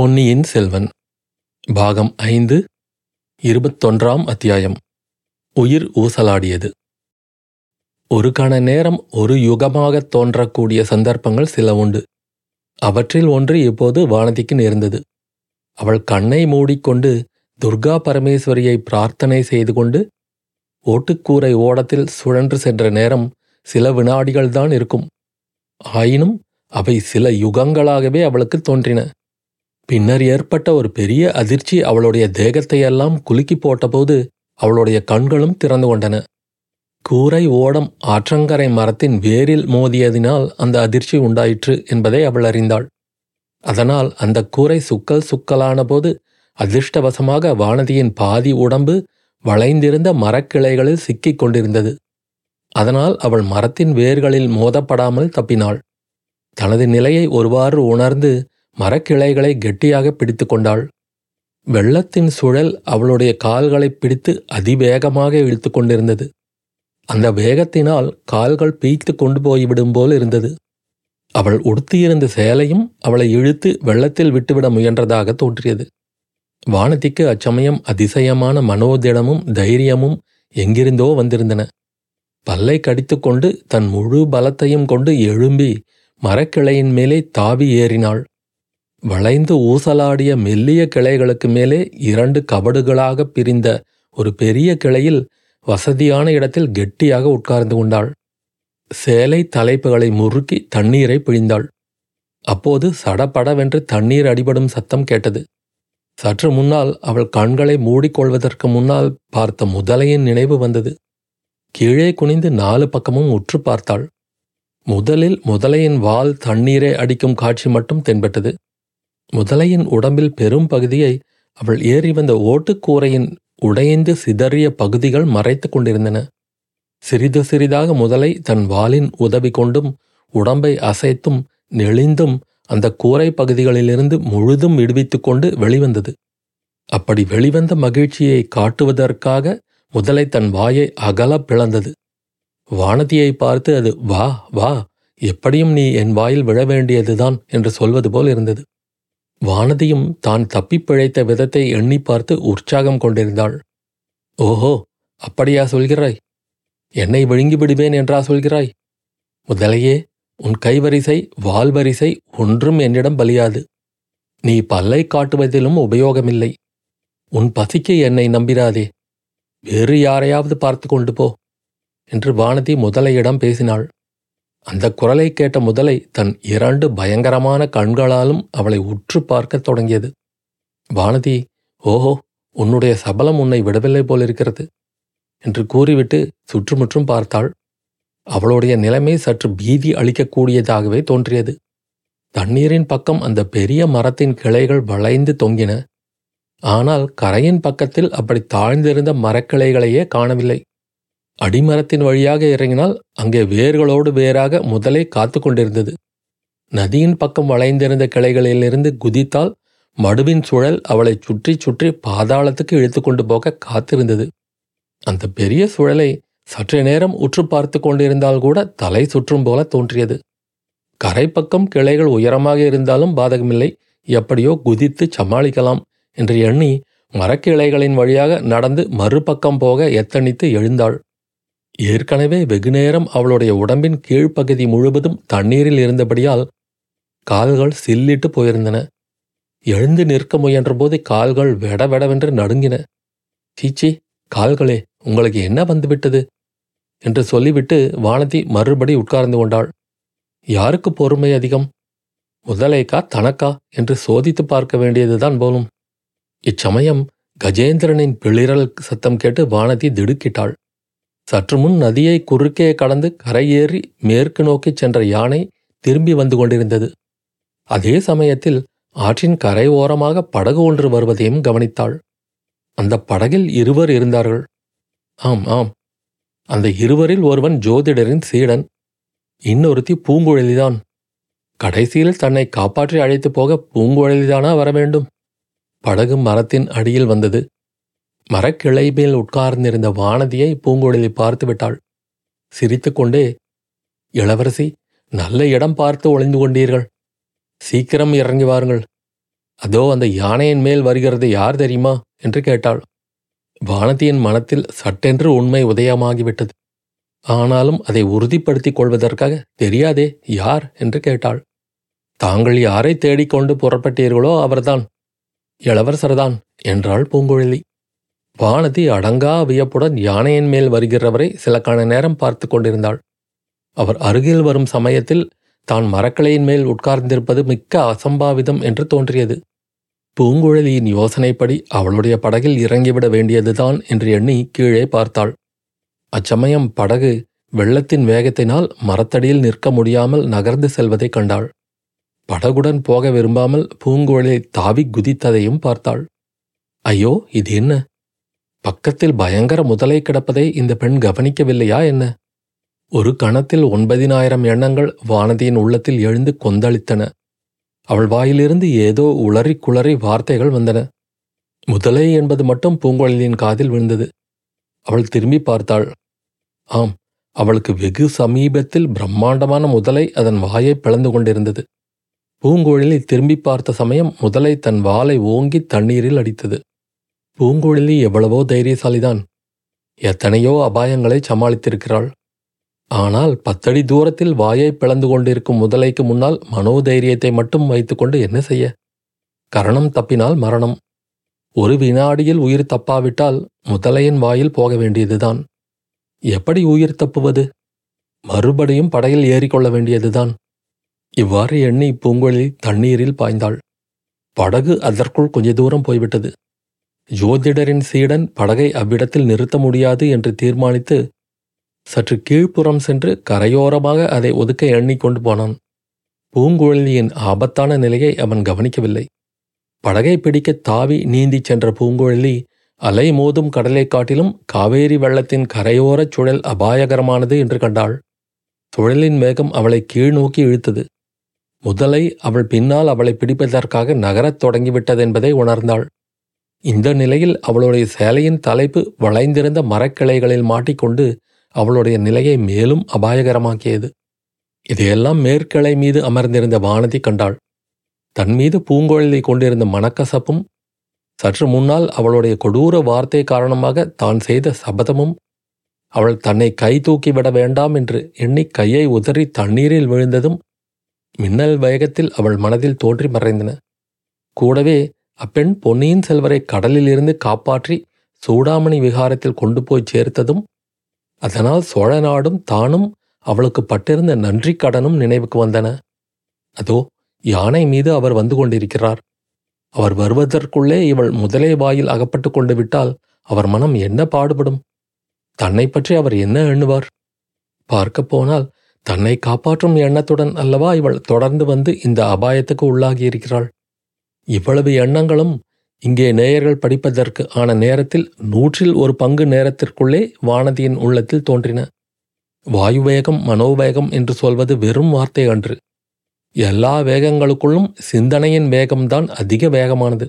பொன்னியின் செல்வன் பாகம் ஐந்து இருபத்தொன்றாம் அத்தியாயம். உயிர் ஊசலாடியது. ஒரு கண நேரம் ஒரு யுகமாகத் தோன்றக்கூடிய சந்தர்ப்பங்கள் சில உண்டு. அவற்றில் ஒன்று இப்போது வானதிக்கு நேர்ந்தது. அவள் கண்ணை மூடிக்கொண்டு துர்கா பரமேஸ்வரியை பிரார்த்தனை செய்து கொண்டு ஓட்டுக்கூரை ஓடத்தில் சுழன்று சென்ற நேரம் சில வினாடிகள்தான் இருக்கும். ஆயினும் அவை சில யுகங்களாகவே அவளுக்கு தோன்றின. பின்னர் ஏற்பட்ட ஒரு பெரிய அதிர்ச்சி அவளுடைய தேகத்தையெல்லாம் குலுக்கி போட்டபோது அவளுடைய கண்களும் திறந்து கொண்டன. கூரை ஓடம் ஆற்றங்கரை மரத்தின் வேரில் மோதியதினால் அந்த அதிர்ச்சி உண்டாயிற்று என்பதை அவள் அறிந்தாள். அதனால் அந்த கூரை சுக்கல் சுக்கலான போது அதிர்ஷ்டவசமாக வானதியின் பாதி உடம்பு வளைந்திருந்த மரக்கிளைகளில் சிக்கிக் கொண்டிருந்தது. அதனால் அவள் மரத்தின் வேர்களில் மோதப்படாமல் தப்பினாள். தனது நிலையை ஒருவாறு உணர்ந்து மரக்கிளைகளை கெட்டியாக பிடித்து கொண்டாள். வெள்ளத்தின் சுழல் அவளுடைய கால்களை பிடித்து அதிவேகமாக இழுத்து கொண்டிருந்தது. அந்த வேகத்தினால் கால்கள் பீய்த்து கொண்டு போய்விடும் போல் இருந்தது. அவள் உடுத்தியிருந்த சேலையும் அவளை இழுத்து வெள்ளத்தில் விட்டுவிட முயன்றதாக தோன்றியது. வானதிக்கு அச்சமயம் அதிசயமான மனோதிடமும் தைரியமும் எங்கிருந்தோ வந்திருந்தன. பல்லை கடித்துக்கொண்டு தன் முழு பலத்தையும் கொண்டு எழும்பி மரக்கிளையின் மேலே தாவி ஏறினாள். வளைந்து ஊசலாடிய மெல்லிய கிளைகளுக்கு மேலே இரண்டு கபடுகளாக பிரிந்த ஒரு பெரிய கிளையில் வசதியான இடத்தில் கெட்டியாக உட்கார்ந்து கொண்டாள். சேலை தலைப்புகளை முறுக்கி தண்ணீரை பிழிந்தாள். அப்போது சடபடவென்று தண்ணீர் அடிபடும் சத்தம் கேட்டது. சற்று முன்னால் அவள் கண்களை மூடிக்கொள்வதற்கு முன்னால் பார்த்த முதலையின் நினைவு வந்தது. கீழே குனிந்து நாலு பக்கமும் உற்று பார்த்தாள். முதலில் முதலையின் வால் தண்ணீரை அடிக்கும் காட்சி மட்டும் தென்பட்டது. முதலையின் உடம்பில் பெரும் பகுதியை அவள் ஏறி வந்த ஓட்டுக்கூரையின் உடைந்து சிதறிய பகுதிகள் மறைத்து கொண்டிருந்தன. சிறிது சிறிதாக முதலை தன் வாலின் உதவி கொண்டும் உடம்பை அசைத்தும் நெளிந்தும் அந்த கூரை பகுதிகளிலிருந்து முழுதும் விடுவித்துக் கொண்டு வெளிவந்தது. அப்படி வெளிவந்த மகிழ்ச்சியை காட்டுவதற்காக முதலை தன் வாயை அகல பிளந்தது. வானதியை பார்த்து அது வா வா எப்படியும் நீ என் வாயில் விழ வேண்டியதுதான் என்று சொல்வது போல் இருந்தது. வானதியும் தான் தப்பிப் பிழைத்த விதத்தை எண்ணி பார்த்து உற்சாகம் கொண்டிருந்தாள். ஓஹோ அப்படியா சொல்கிறாய்? என்னை விழுங்கி விடுவேன் என்றா சொல்கிறாய்? முதலையே உன் கைவரிசை வால்வரிசை ஒன்றும் என்னிடம் பலியாது. நீ பல்லை காட்டுவதிலும் உபயோகமில்லை. உன் பசிக்கு என்னை நம்பிராதே. வேறு யாரையாவது பார்த்து கொண்டு போ என்று வானதி முதலையிடம் பேசினாள். அந்த குரலை கேட்ட முதலை தன் இரண்டு பயங்கரமான கண்களாலும் அவளை உற்று பார்க்கத் தொடங்கியது. வானதி ஓஹோ உன்னுடைய சபலம் உன்னை விடவில்லை போலிருக்கிறது என்று கூறிவிட்டு சுற்றுமுற்றும் பார்த்தாள். அவளுடைய நிலைமை சற்று பீதி அளிக்கக்கூடியதாகவே தோன்றியது. தண்ணீரின் பக்கம் அந்த பெரிய மரத்தின் கிளைகள் வளைந்து தொங்கின. ஆனால் கரையின் பக்கத்தில் அப்படி தாழ்ந்திருந்த மரக்கிளைகளையே காணவில்லை. அடிமரத்தின் வழியாக இறங்கினால் அங்கே வேர்களோடு வேறாக முதலை காத்து கொண்டிருந்தது நதியின் பக்கம் வளைந்திருந்த கிளைகளிலிருந்து குதித்தால் மடுவின் சுழல் அவளை சுற்றி சுற்றி பாதாளத்துக்கு இழுத்து கொண்டு போக காத்திருந்தது. அந்த பெரிய சுழலை சற்று நேரம் உற்று பார்த்து கொண்டிருந்தால் கூட தலை சுற்றும் போல தோன்றியது. கரைப்பக்கம் கிளைகள் உயரமாக இருந்தாலும் பாதகமில்லை. எப்படியோ குதித்து சமாளிக்கலாம் என்று எண்ணி மரக்கிளைகளின் வழியாக நடந்து மறுபக்கம் போக எத்தனித்து எழுந்தாள். ஏற்கனவே வெகுநேரம் அவளுடைய உடம்பின் கீழ்ப்பகுதி முழுவதும் தண்ணீரில் இருந்தபடியால் கால்கள் சில்லிட்டு போயிருந்தன. எழுந்து நிற்க முயன்றபோது கால்கள் வெடவெடவென்று நடுங்கின. சீச்சி கால்களே உங்களுக்கு என்ன வந்துவிட்டது? என்று சொல்லிவிட்டு வானதி மறுபடி உட்கார்ந்து கொண்டாள். யாருக்கு பொறுமை அதிகம்? முதலைக்கா தனக்கா? என்று சோதித்து பார்க்க வேண்டியதுதான் போலும். இச்சமயம் கஜேந்திரனின் பிளிரல் சத்தம் கேட்டு வானதி திடுக்கிட்டாள். சற்று முன் நதியை குறுக்கே கடந்து கரையேறி மேற்கு நோக்கிச் சென்ற யானை திரும்பி வந்து கொண்டிருந்தது. அதே சமயத்தில் ஆற்றின் கரை ஓரமாக படகு ஒன்று வருவதையும் கவனித்தாள். அந்த படகில் இருவர் இருந்தார்கள். ஆம் ஆம். அந்த இருவரில் ஒருவன் ஜோதிடரின் சீடன். இன்னொருத்தி பூங்குழலிதான். கடைசியில் தன்னை காப்பாற்றி அழைத்து போக பூங்குழலிதானா வர வேண்டும் படகு மரத்தின் அடியில் வந்தது. மரக்கிளை மேல் உட்கார்ந்திருந்த வானதியை பூங்குழலி பார்த்து விட்டாள் சிரித்துக்கொண்டே இளவரசி நல்ல இடம் பார்த்து ஒளிந்து கொண்டீர்கள். சீக்கிரம் இறங்கி வாருங்கள். அதோ அந்த யானையின் மேல் வருகிறது யார் தெரியுமா? என்று கேட்டாள். வானதியின் மனத்தில் சட்டென்று உண்மை உதயமாகிவிட்டது. ஆனாலும் அதை உறுதிப்படுத்திக் கொள்வதற்காக தெரியாதே யார் என்று கேட்டாள். தாங்கள் யாரை தேடிக்கொண்டு புறப்பட்டீர்களோ அவர்தான். இளவரசர்தான் என்றாள் பூங்குழலி. வானதி அடங்கா வியப்புடன் யானையின் மேல் வருகிறவரை சில கண நேரம் பார்த்து கொண்டிருந்தாள். அவர் அருகில் வரும் சமயத்தில் தான் மரக்கலையின் மேல் உட்கார்ந்திருப்பது மிக்க அசம்பாவிதம் என்று தோன்றியது. பூங்குழலியின் யோசனைப்படி அவளுடைய படகில் இறங்கிவிட வேண்டியதுதான் என்று எண்ணி கீழே பார்த்தாள். அச்சமயம் படகு வெள்ளத்தின் வேகத்தினால் மரத்தடியில் நிற்க முடியாமல் நகர்ந்து செல்வதைக் கண்டாள். படகுடன் போக விரும்பாமல் பூங்குழலி தாவி குதித்ததையும் பார்த்தாள். ஐயோ இது என்ன? பக்கத்தில் பயங்கர முதலை கிடப்பதை இந்த பெண் கவனிக்கவில்லையா என்ன? ஒரு கணத்தில் ஒன்பதினாயிரம் எண்ணங்கள் வானதியின் உள்ளத்தில் எழுந்து கொந்தளித்தன. அவள் வாயிலிருந்து ஏதோ உளறி குளறி வார்த்தைகள் வந்தன. முதலை என்பது மட்டும் பூங்குழலியின் காதில் விழுந்தது. அவள் திரும்பி பார்த்தாள். ஆம் அவளுக்கு வெகு சமீபத்தில் பிரம்மாண்டமான முதலை அதன் வாயை பிளந்து கொண்டிருந்தது. பூங்குழலி திரும்பி பார்த்த சமயம் முதலை தன் வாலை ஓங்கி தண்ணீரில் அடித்தது. பூங்குழலி எவ்வளவோ தைரியசாலிதான். எத்தனையோ அபாயங்களை சமாளித்திருக்கிறாள். ஆனால் பத்தடி தூரத்தில் வாயை பிளந்து கொண்டிருக்கும் முதலைக்கு முன்னால் மனோதைரியத்தை மட்டும் வைத்துக்கொண்டு என்ன செய்ய? கரணம் தப்பினால் மரணம். ஒரு வினாடியில் உயிர் தப்பாவிட்டால் முதலையின் வாயில் போக வேண்டியதுதான். எப்படி உயிர் தப்புவது? மறுபடியும் படையில் ஏறிக்கொள்ள வேண்டியதுதான். இவ்வாறு எண்ணி பூங்குழலி தண்ணீரில் பாய்ந்தாள். படகு அதற்குள் கொஞ்ச தூரம் போய்விட்டது. ஜோதிடரின் சீடன் படகை அவ்விடத்தில் நிறுத்த முடியாது என்று தீர்மானித்து சற்று கீழ்ப்புறம் சென்று கரையோரமாக அதை ஒதுக்க எண்ணிக்கொண்டு போனான். பூங்குழலியின் ஆபத்தான நிலையை அவன் கவனிக்கவில்லை. படகை பிடிக்க தாவி நீந்திச் சென்ற பூங்குழலி அலை மோதும் கடலை காட்டிலும் காவேரி வெள்ளத்தின் கரையோரச் சுழல் அபாயகரமானது என்று கண்டாள். சுழலின் வேகம் அவளை கீழ் நோக்கி இழுத்தது. முதலை அவள் பின்னால் அவளை பிடிப்பதற்காக நகரத் தொடங்கிவிட்டதென்பதை உணர்ந்தாள். இந்த நிலையில் அவளுடைய சேலையின் தலைப்பு வளைந்திருந்த மரக்கிளைகளில் மாட்டிக்கொண்டு அவளுடைய நிலையை மேலும் அபாயகரமாக்கியது. இதையெல்லாம் மேற்கிளை மீது அமர்ந்திருந்த வானதி கண்டாள். தன் மீது பூங்குழலி கொண்டிருந்த மனக்கசப்பும் சற்று முன்னால் அவளுடைய கொடூர வார்த்தை காரணமாக தான் செய்த சபதமும் அவள் தன்னை கை தூக்கிவிட வேண்டாம் என்று எண்ணி கையை உதறி தண்ணீரில் விழுந்ததும் மின்னல் வேகத்தில் அவள் மனதில் தோன்றி மறைந்தன. கூடவே அப்பெண் பொன்னியின் செல்வரை கடலிலிருந்து காப்பாற்றி சூடாமணி விகாரத்தில் கொண்டு போய் சேர்த்ததும் அதனால் சோழ நாடும் தானும் அவளுக்கு பட்டிருந்த நன்றி கடனும் நினைவுக்கு வந்தன. அதோ யானை மீது அவர் வந்து கொண்டிருக்கிறார். அவர் வருவதற்குள்ளே இவள் முதலே வாயில் அகப்பட்டு கொண்டு விட்டால் அவர் மனம் என்ன பாடுபடும்? தன்னை பற்றி அவர் என்ன எண்ணுவார்? பார்க்கப் போனால் தன்னை காப்பாற்றும் எண்ணத்துடன் அல்லவா இவள் தொடர்ந்து வந்து இந்த அபாயத்துக்கு உள்ளாகியிருக்கிறாள்? இவ்வளவு எண்ணங்களும் இங்கே நேயர்கள் படிப்பதற்கு ஆன நேரத்தில் நூற்றில் ஒரு பங்கு நேரத்திற்குள்ளே வானதியின் உள்ளத்தில் தோன்றின. வாயுவேகம் மனோவேகம் என்று சொல்வது வெறும் வார்த்தை அன்று. எல்லா வேகங்களுக்குள்ளும் சிந்தனையின் வேகம்தான் அதிக வேகமானது.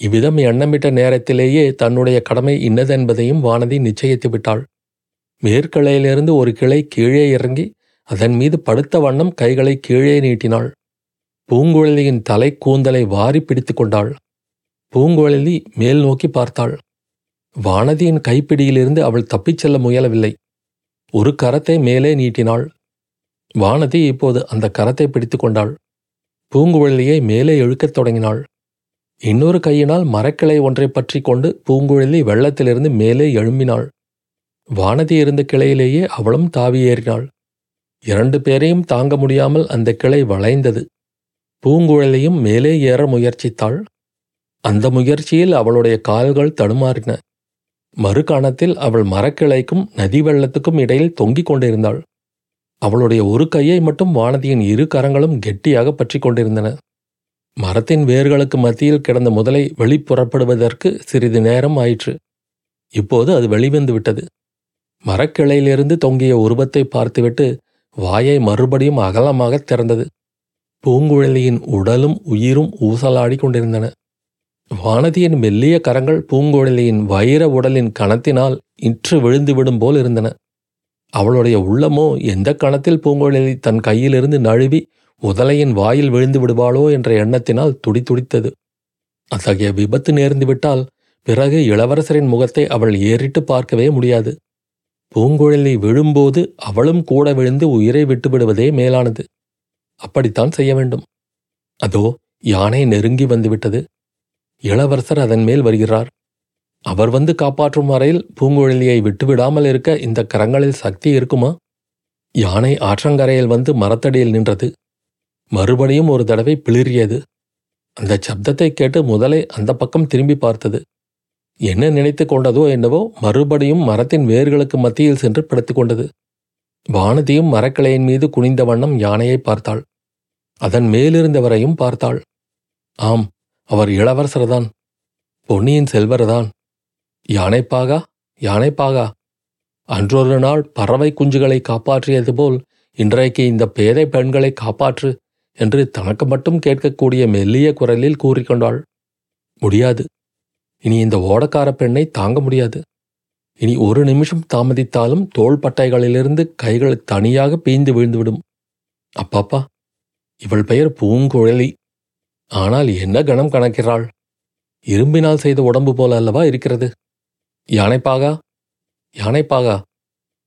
இவ்விதம் எண்ணமிட்ட நேரத்திலேயே தன்னுடைய கடமை இன்னதென்பதையும் வானதி நிச்சயித்து விட்டாள். மேற்கிளையிலிருந்து ஒரு கிளை கீழே இறங்கி அதன் மீது படுத்த வண்ணம் கைகளை கீழே நீட்டினாள். பூங்குழலியின் தலை கூந்தலை வாரி பிடித்து கொண்டாள். பூங்குழலி மேல் நோக்கி பார்த்தாள். வானதியின் கைப்பிடியிலிருந்து அவள் தப்பிச் செல்ல முயலவில்லை. ஒரு கரத்தை மேலே நீட்டினாள். வானதி இப்போது அந்த கரத்தை பிடித்து கொண்டாள். பூங்குழலியை மேலே இழுக்கத் தொடங்கினாள். இன்னொரு கையினால் மரக்கிளை ஒன்றை பற்றி கொண்டு பூங்குழலி வெள்ளத்திலிருந்து மேலே எழும்பினாள். வானதி இருந்த கிளையிலேயே அவளும் தாவி ஏறினாள். இரண்டு பேரையும் தாங்க முடியாமல் அந்த கிளை வளைந்தது. பூங்குழலியும் மேலே ஏற முயற்சித்தாள். அந்த முயற்சியில் அவளுடைய கால்கள் தடுமாறின. மறுகணத்தில் அவள் மரக்கிளைக்கும் நதி வெள்ளத்துக்கும் இடையில் தொங்கிக் கொண்டிருந்தாள். அவளுடைய ஒரு கையை மட்டும் வானதியின் இரு கரங்களும் கெட்டியாக பற்றி கொண்டிருந்தன. மரத்தின் வேர்களுக்கு மத்தியில் கிடந்த முதலை வெளிப்புறப்படுவதற்கு சிறிது நேரம் ஆயிற்று. இப்போது அது வெளிவந்து விட்டது. மரக்கிளையிலிருந்து தொங்கிய உருவத்தை பார்த்துவிட்டு வாயை மறுபடியும் அகலமாக திறந்தது. பூங்குழலியின் உடலும் உயிரும் ஊசலாடி கொண்டிருந்தன. வானதியின் மெல்லிய கரங்கள் பூங்குழலியின் வைர உடலின் கணத்தினால் இற்று விழுந்துவிடும் போல் இருந்தன. அவளுடைய உள்ளமோ எந்த கணத்தில் பூங்குழலி தன் கையிலிருந்து நழுவி முதலையின் வாயில் விழுந்து விடுவாளோ என்ற எண்ணத்தினால் துடித்துடித்தது அத்தகைய விபத்து நேர்ந்துவிட்டால் பிறகு இளவரசரின் முகத்தை அவள் ஏறிட்டு பார்க்கவே முடியாது. பூங்குழலி விழும்போது அவளும் கூட விழுந்து உயிரை விட்டுவிடுவதே மேலானது. அப்படித்தான் செய்ய வேண்டும். அதோ யானை நெருங்கி வந்துவிட்டது. இளவரசர் அதன் மேல் வருகிறார். அவர் வந்து காப்பாற்றும் வரையில் பூங்குழலியை விட்டுவிடாமல் இருக்க இந்த கரங்களில் சக்தி இருக்குமா? யானை ஆற்றங்கரையில் வந்து மரத்தடியில் நின்றது. மறுபடியும் ஒரு தடவை பிளிறியது. அந்த சப்தத்தை கேட்டு முதலை அந்த பக்கம் திரும்பி பார்த்தது. என்ன நினைத்து கொண்டதோ என்னவோ மறுபடியும் மரத்தின் வேர்களுக்கு மத்தியில் சென்று படுத்துக்கொண்டது கொண்டது. வானதியும் மரக்கிளையின் மீது குனிந்த வண்ணம் யானையை பார்த்தாள். அதன் மேலிருந்தவரையும் பார்த்தாள். ஆம் அவர் இளவரசர்தான். பொன்னியின் செல்வர்தான். யானைப்பாகா யானைப்பாகா? அன்றொரு நாள் பறவை குஞ்சுகளை காப்பாற்றியது போல் இன்றைக்கு இந்த பேதை பெண்களை காப்பாற்று என்று தனக்கு மட்டும் கேட்கக்கூடிய மெல்லிய குரலில் கூறிக்கொண்டாள். முடியாது. இனி இந்த ஓடக்கார பெண்ணை தாங்க முடியாது. இனி ஒரு நிமிஷம் தாமதித்தாலும் தோள் பட்டைகளிலிருந்து கைகள் தனியாக பீய்ந்து விழுந்துவிடும். அப்பாப்பா இவள் பெயர் பூங்குழலி. ஆனால் என்ன கணம் கணக்கிறாள்? இரும்பினால் செய்த உடம்பு போல அல்லவா இருக்கிறது? யானைப்பாகா? யானைப்பாகா?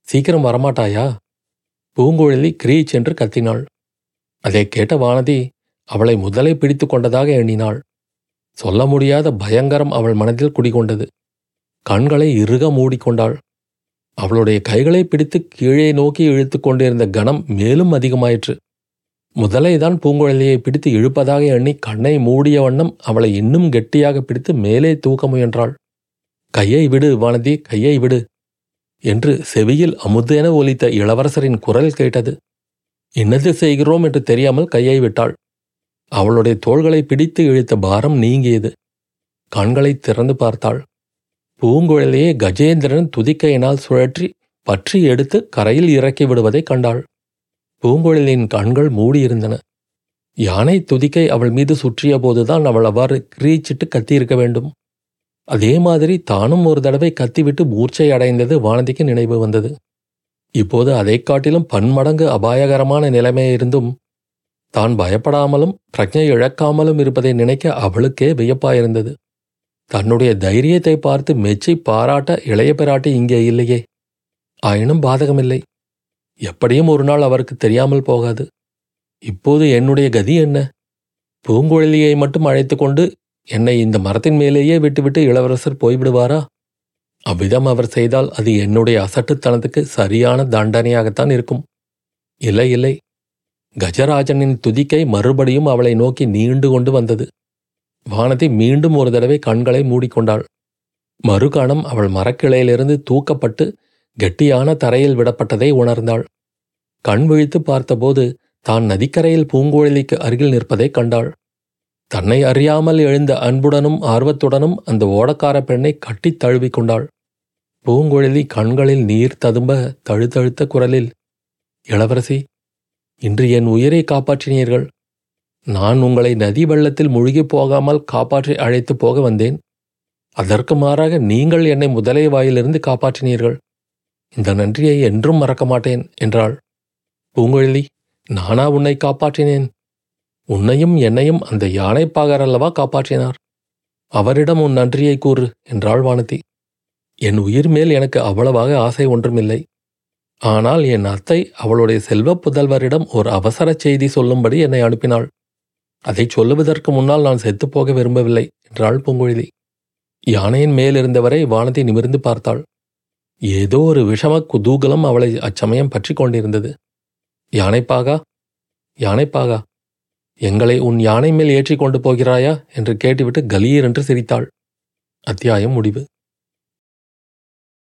சீக்கிரம் வரமாட்டாயா? பூங்குழலி கிரீச் என்று கத்தினாள். அதை கேட்ட வானதி அவளை முதலை பிடித்து கொண்டதாக எண்ணினாள். சொல்ல முடியாத பயங்கரம் அவள் மனதில் குடிகொண்டது. கண்களை இறுக மூடிக்கொண்டாள். அவளுடைய கைகளை பிடித்து கீழே நோக்கி இழுத்து கொண்டிருந்த கணம் மேலும் அதிகமாயிற்று. முதலைதான் பூங்குழலியை பிடித்து இழுப்பதாக எண்ணி கண்ணை மூடிய வண்ணம் அவளை இன்னும் கெட்டியாக பிடித்து மேலே தூக்க முயன்றாள். கையை விடு வானதி கையை விடு என்று செவியில் அமுதென ஒலித்த இளவரசரின் குரல் கேட்டது. என்னது செய்கிறோம் என்று தெரியாமல் கையை விட்டாள். அவளுடைய தோள்களை பிடித்து இழுத்த பாரம் நீங்கியது. கண்களை திறந்து பார்த்தாள். பூங்குழலியை கஜேந்திரன் துதிக்கையினால் சுழற்றி பற்றி எடுத்து கரையில் இறக்கி விடுவதைக் கண்டாள். பூங்குழலியின் கண்கள் மூடியிருந்தன. யானை துதிக்கை அவள் மீது சுற்றிய போதுதான் அவள் அவ்வாறு கிரீச்சிட்டு கத்தியிருக்க வேண்டும். அதே மாதிரி தானும் ஒரு தடவை கத்திவிட்டு மூர்ச்சை அடைந்தது வானதிக்கு நினைவு வந்தது. இப்போது அதைக் காட்டிலும் பன்மடங்கு அபாயகரமான நிலைமையிருந்தும் தான் பயப்படாமலும் பிரஜை இழக்காமலும் இருப்பதை நினைக்க அவளுக்கே வியப்பாயிருந்தது. தன்னுடைய தைரியத்தை பார்த்து மெச்சி பாராட்ட இளைய பிராட்டி இங்கே இல்லையே. ஆயினும் பாதகமில்லை. எப்படியும் ஒரு நாள் அவருக்கு தெரியாமல் போகாது. இப்போது என்னுடைய கதி என்ன? பூங்குழலியை மட்டும் அழைத்து கொண்டு என்னை இந்த மரத்தின் மேலேயே விட்டுவிட்டு இளவரசர் போய்விடுவாரா? அவ்விதம் அவர் செய்தால் அது என்னுடைய அசட்டுத்தனத்துக்கு சரியான தண்டனையாகத்தான் இருக்கும். இல்லை இல்லை. கஜராஜனின் துதிக்கை மறுபடியும் அவளை நோக்கி நீண்டு கொண்டு வந்தது. வானதி மீண்டும் ஒரு தடவை கண்களை மூடிக்கொண்டாள். மறுகணம் அவள் மரக்கிளையிலிருந்து தூக்கப்பட்டு கெட்டியான தரையில் விடப்பட்டதை உணர்ந்தாள். கண் விழித்து பார்த்தபோது தான் நதிக்கரையில் பூங்குழலிக்கு அருகில் நிற்பதைக் கண்டாள். தன்னை அறியாமல் எழுந்த அன்புடனும் ஆர்வத்துடனும் அந்த ஓடக்கார பெண்ணை கட்டித் தழுவிக் கொண்டாள். பூங்குழலி கண்களில் நீர் ததும்ப தழுத்தழுத்த குரலில் இளவரசி இன்று என் உயிரை காப்பாற்றினீர்கள். நான் உங்களை நதி வெள்ளத்தில் முழுகிப் போகாமல் காப்பாற்றி அழைத்து போக வந்தேன். அதற்கு மாறாக நீங்கள் என்னை முதலை வாயிலிருந்து காப்பாற்றினீர்கள். இந்த நன்றியை என்றும் மறக்க மாட்டேன் என்றாள். பூங்குழலி நானா உன்னை காப்பாற்றினேன்? உன்னையும் என்னையும் அந்த யானைப்பாகர் அல்லவா காப்பாற்றினார்? அவரிடம் உன் நன்றியை கூறு என்றாள் வானதி. என் உயிர் மேல் எனக்கு அவ்வளவாக ஆசை ஒன்றுமில்லை. ஆனால் என் அத்தை அவளுடைய செல்வப் புதல்வரிடம் ஒரு அவசர செய்தி சொல்லும்படி என்னை அனுப்பினாள். அதைச் சொல்லுவதற்கு முன்னால் நான் செத்துப்போக விரும்பவில்லை என்றாள் பூங்குழலி. யானையின் மேலிருந்தவரை வானதி நிமிர்ந்து பார்த்தாள். ஏதோ ஒரு விஷம குதூகலம் அவளை அச்சமயம் பற்றி கொண்டிருந்தது. யானைப்பாகா? யானைப்பாகா? எங்களை உன் யானை மேல் ஏற்றி கொண்டு போகிறாயா? என்று கேட்டுவிட்டு கலீர் என்று சிரித்தாள். அத்தியாயம் முடிவு.